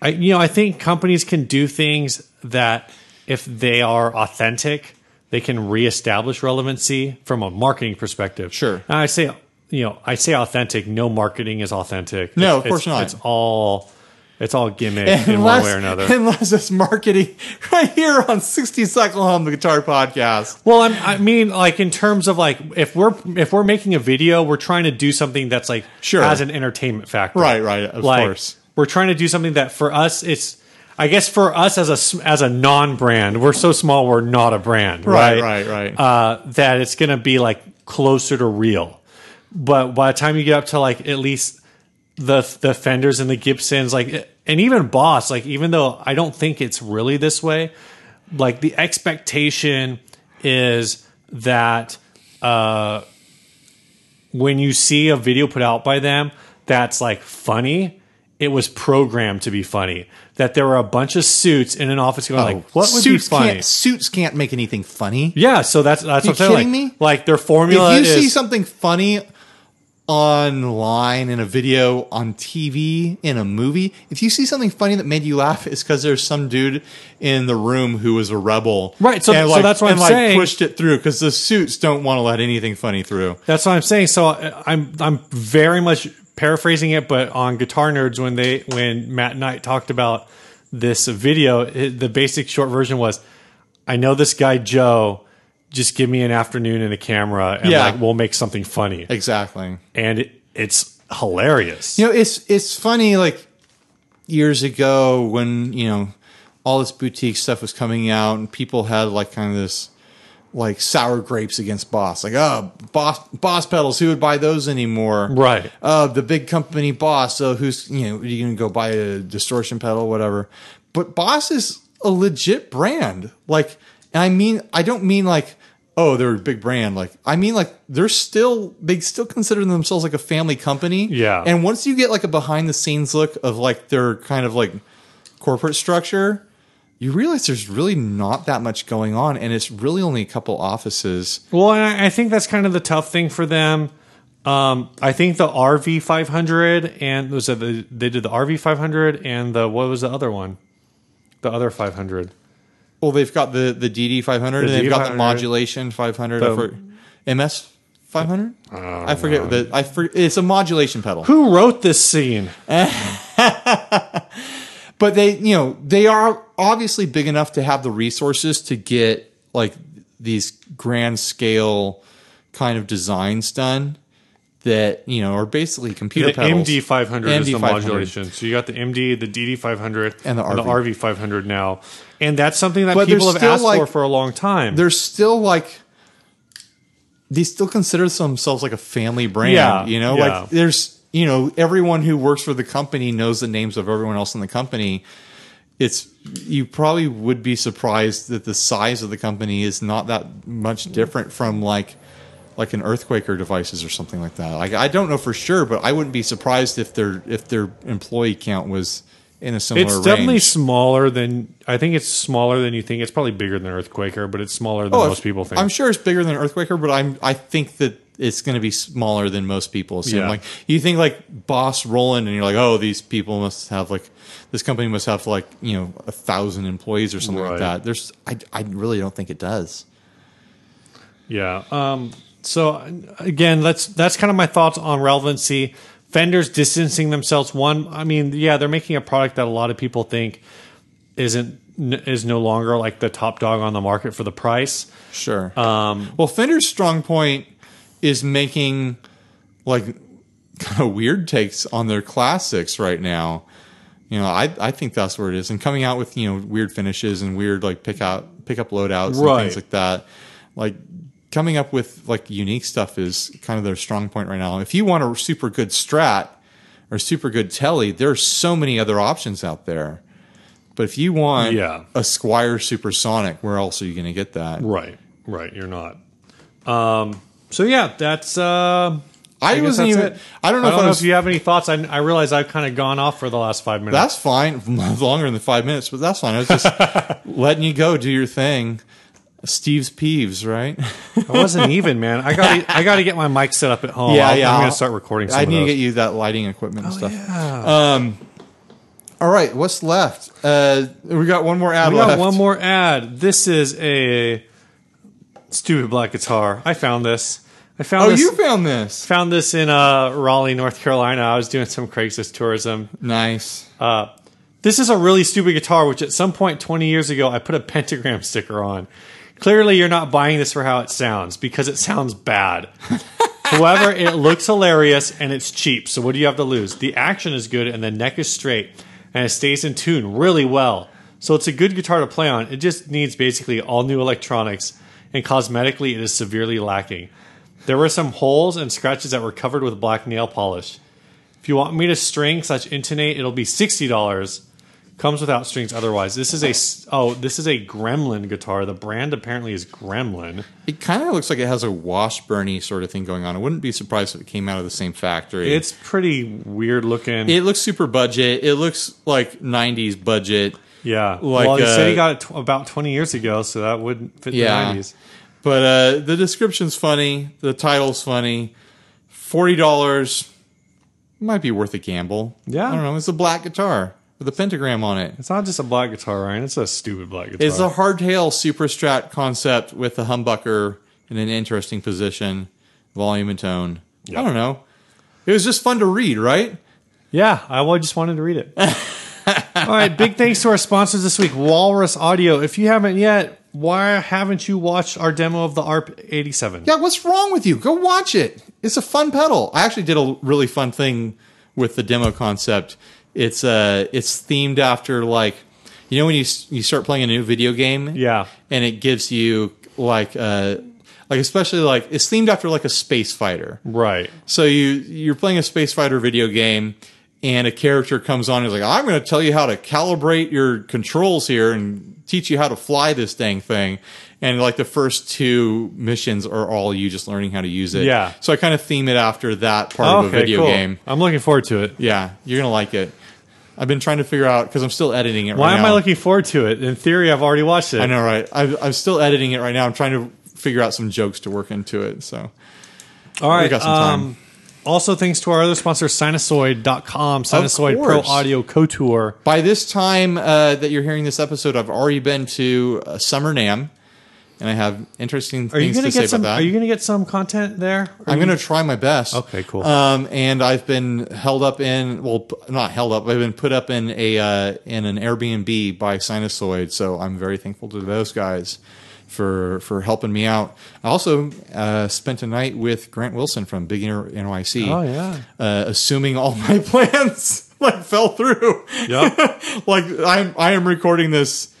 i you know i think companies can do things that if they are authentic they can reestablish relevancy from a marketing perspective Sure. and i say you know i say authentic no marketing is authentic No, It's- of course it's- not. it's all it's all gimmick in one way or another unless it's marketing right here on 60 Cycle Hum, the guitar podcast. Well, I'm, I mean, like in terms of like if we're if we're making a video, we're trying to do something that's like Sure. as an entertainment factor. Right, right, of like, course. We're trying to do something that for us, it's. I guess for us as a as a non brand, we're so small, we're not a brand, right? Right, right, right. Uh, that it's going to be like closer to real. But by the time you get up to like at least the the Fenders and the Gibsons, like and even Boss, like even though I don't think it's really this way, like the expectation is that uh, when you see a video put out by them that's like funny, it was programmed to be funny. That there were a bunch of suits in an office going like, "What would be suits funny?" Can't, suits can't make anything funny. Yeah, so that's that's You what I'm saying. kidding like, me? like their formula if you is see something funny online in a video on TV in a movie, if you see something funny that made you laugh, it's because there's some dude in the room who was a rebel, Right, so- and so that's what and I'm saying. Pushed it through because the suits don't want to let anything funny through. That's what I'm saying. So I- I'm I'm very much paraphrasing it, but on Guitar Nerds when they when Matt Knight talked about this video, it, the basic short version was, "I know this guy Joe. Just give me an afternoon and a camera, and Yeah. like we'll make something funny." Exactly. And it, it's hilarious. You know, it's it's funny. Like years ago, when you know all this boutique stuff was coming out, and people had like kind of this like sour grapes against Boss. Like, oh, Boss Boss pedals, who would buy those anymore? Right. Uh, the big company Boss. So who's you know you gonna go buy a distortion pedal, whatever. But Boss is a legit brand. Like, and I mean, I don't mean like. Oh, they're a big brand. Like, I mean, like they're still they still consider themselves like a family company. Yeah. And once you get like a behind the scenes look of like their kind of like corporate structure, you realize there's really not that much going on, and it's really only a couple offices. Well, and I, I think that's kind of the tough thing for them. Um, I think the RV 500 and was it the, they did the RV 500 and the what was the other one? The other 500. Well, they've got the the DD 500, and they've got the modulation 500 for MS 500. I forget the I for, It's a modulation pedal, Who wrote this scene? but they you know they are obviously big enough to have the resources to get like these grand scale kind of designs done that you know are basically computer The pedals. MD 500 is the MD500. modulation. So you got the MD, the DD 500, And the RV. RV 500 now, and that's something that But people have asked for for a long time. they're still like they still consider themselves like a family brand. Yeah, you know, yeah. like there's you know everyone who works for the company knows the names of everyone else in the company. It's you probably would be surprised that the size of the company is not that much different from like like an earthquaker devices or something like that. Like I don't know for sure, but I wouldn't be surprised if their if their employee count was in a similar It's range. definitely smaller than I think it's smaller than you think. It's probably bigger than Earthquaker, but it's smaller than Oh, most people think. I'm sure it's bigger than Earthquaker, but I'm I think that it's going to be smaller than most people assume. Yeah. Like you think like Boss Roland, and you're like, oh, these people must have like this company must have like you know a thousand employees or something Right. like that. There's I I really don't think it does. Yeah. Um, so again, that's that's kind of my thoughts on relevancy. Vendors distancing themselves. One, I mean, yeah, they're making a product that a lot of people think isn't is no longer like the top dog on the market for the price. Sure. Um, well, Fender's strong point is making like kind of weird takes on their classics right now. You know, I I think that's where it is, and coming out with you know weird finishes and weird like pick out pick up loadouts and things like that. Like coming up with like unique stuff is kind of their strong point right now. If you want a super good Strat or super good Telly, there's so many other options out there. But if you want Yeah. a Squier Supersonic, where else are you going to get that? Right. Right. You're not. Um, so yeah, that's. Uh, I, guess wasn't even. it. I don't know I if don't I know was. if you have any thoughts. I, I realize I've kind of gone off for the last five minutes. that's fine. Longer than five minutes, but that's fine. I was just letting you go, do your thing. Steve's peeves, right? I wasn't even, man. I got I got to get my mic set up at home. Yeah, I'll- yeah, I'm going to start recording. Some I need to get you that lighting equipment and stuff. Yeah. Um, all right, what's left? Uh, we got one more ad We left. got one more ad. This is a stupid black guitar. I found this. I found Oh, this. you found this? found this in uh, Raleigh, North Carolina. I was doing some Craigslist tourism. Nice. Uh, this is a really stupid guitar, which at some point 20 years ago I put a pentagram sticker on. Clearly, you're not buying this for how it sounds because it sounds bad. However, it looks hilarious and it's cheap. So what do you have to lose? The action is good and the neck is straight. and it stays in tune really well. So it's a good guitar to play on. It just needs basically all new electronics, and cosmetically, it is severely lacking. There were some holes and scratches that were covered with black nail polish. If you want me to string such intonate, it'll be sixty dollars. Comes without strings otherwise. This is a oh, this is a Gremlin guitar. The brand apparently is Gremlin. It kind of looks like it has a Washburny sort of thing going on. I wouldn't be surprised if it came out of the same factory. It's pretty weird looking. it looks super budget. It looks like '90s budget. yeah. like, well, he said he uh, got it tw- about twenty years ago, so that wouldn't fit Yeah. the nineties. But uh, the description's funny. The title's funny. Forty dollars might be worth a gamble. Yeah. I don't know. It's a black guitar with a pentagram on it. It's not just a black guitar, Ryan. It's a stupid black guitar. It's a hardtail super strat concept with a humbucker in an interesting position, volume and tone. I don't know. It was just fun to read, right? Yeah, I just wanted to read it. All right, big thanks to our sponsors this week, Walrus Audio. If you haven't yet, why haven't you watched our demo of the ARP 87? Yeah, what's wrong with you? Go watch it. It's a fun pedal. I actually did a really fun thing with the demo concept. It's uh it's themed after like you know when you you start playing a new video game Yeah. and it gives you like uh like especially like it's themed after like a space fighter. Right. So you you're playing a space fighter video game, and a character comes on and is like, "I'm going to tell you how to calibrate your controls here and teach you how to fly this dang thing." And like the first two missions are all you just learning how to use it. Yeah. So I kind of theme it after that part of a video cool. game. I'm looking forward to it. Yeah, you're gonna like it. I've been trying to figure out because I'm still editing it. Why right am now. I looking forward to it? In theory, I've already watched it. I know, right? I, I'm still editing it right now. I'm trying to figure out some jokes to work into it. So All right. We got some time. Um, also, thanks to our other sponsor, Sinasoid.com, Sinasoid Pro. Audio Couture. By this time uh, that you're hearing this episode, I've already been to uh, Summer NAMM, and I have interesting Are you things going to to say get some? about that. Are you going to get some content there? Are I'm you- going to try my best. Okay, cool. Um, and I've been held up in well, not held up. I've been put up in a uh, in an Airbnb by Sinasoid, so I'm very thankful to those guys for for helping me out. I also uh, spent a night with Grant Wilson from Beginner NYC. Oh, yeah. uh, assuming all my plans like fell through. Yeah, like I'm I am recording this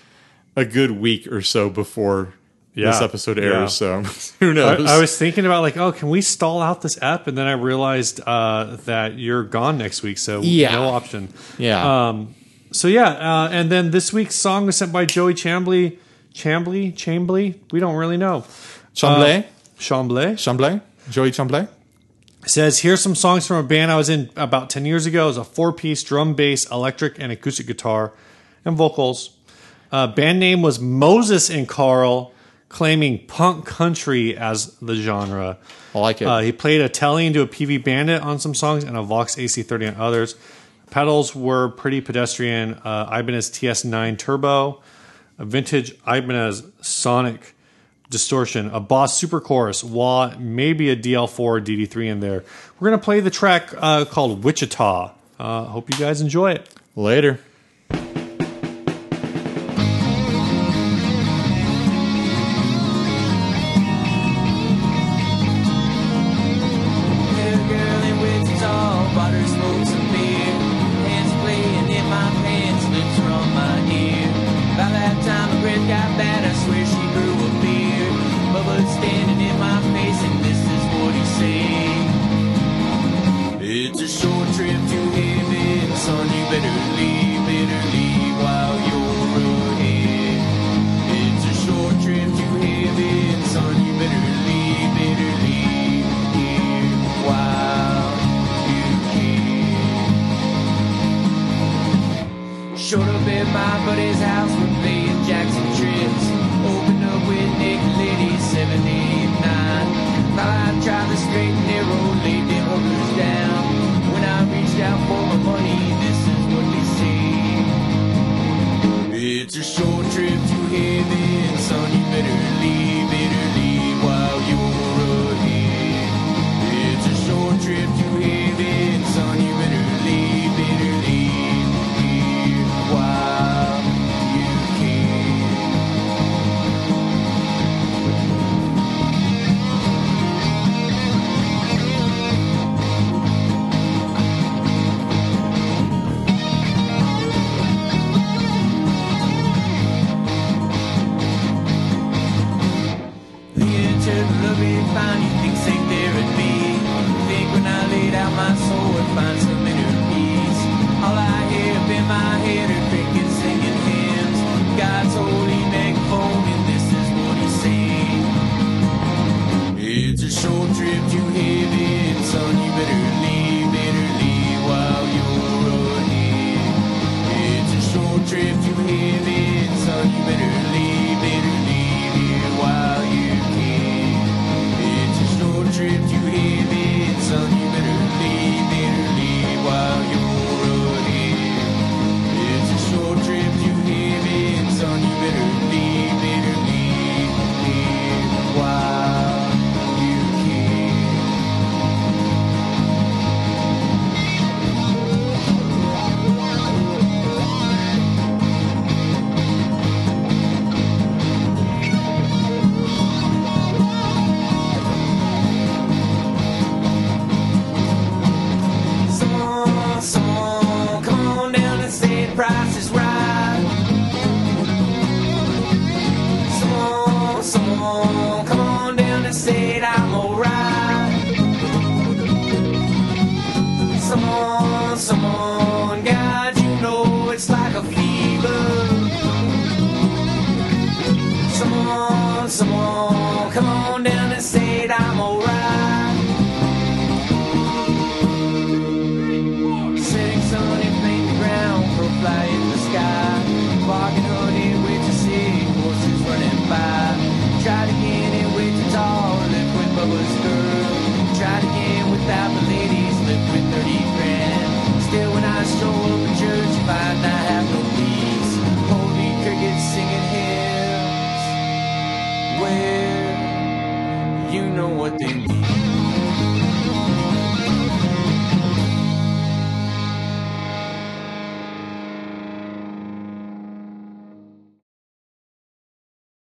a good week or so before this episode airs. Yeah. So who knows? I was thinking about like, oh, can we stall out this app? And then I realized uh, that you're gone next week, so Yeah. no option. yeah. Um, so yeah, uh, and then this week's song was sent by Joey Chamblee. Chambly, Chambly, we don't really know. Chamblay, Uh, Chambly Chamblay, Joey Chamblay. says, "Here's some songs from a band I was in about ten years ago. It was a four-piece drum, bass, electric, and acoustic guitar, and vocals. Uh, band name was Moses and Carl, claiming punk country as the genre. I like it. Uh, he played a Telly into a PV Bandit on some songs and a Vox AC30 on others. Pedals were pretty pedestrian. Uh, Ibanez TS9 Turbo, a vintage Ibanez Sonic Distortion, a Boss Super Chorus, wah, maybe a DL4 or DD3 in there. We're going to play the track uh, called Wichita. Uh, hope you guys enjoy it. Later.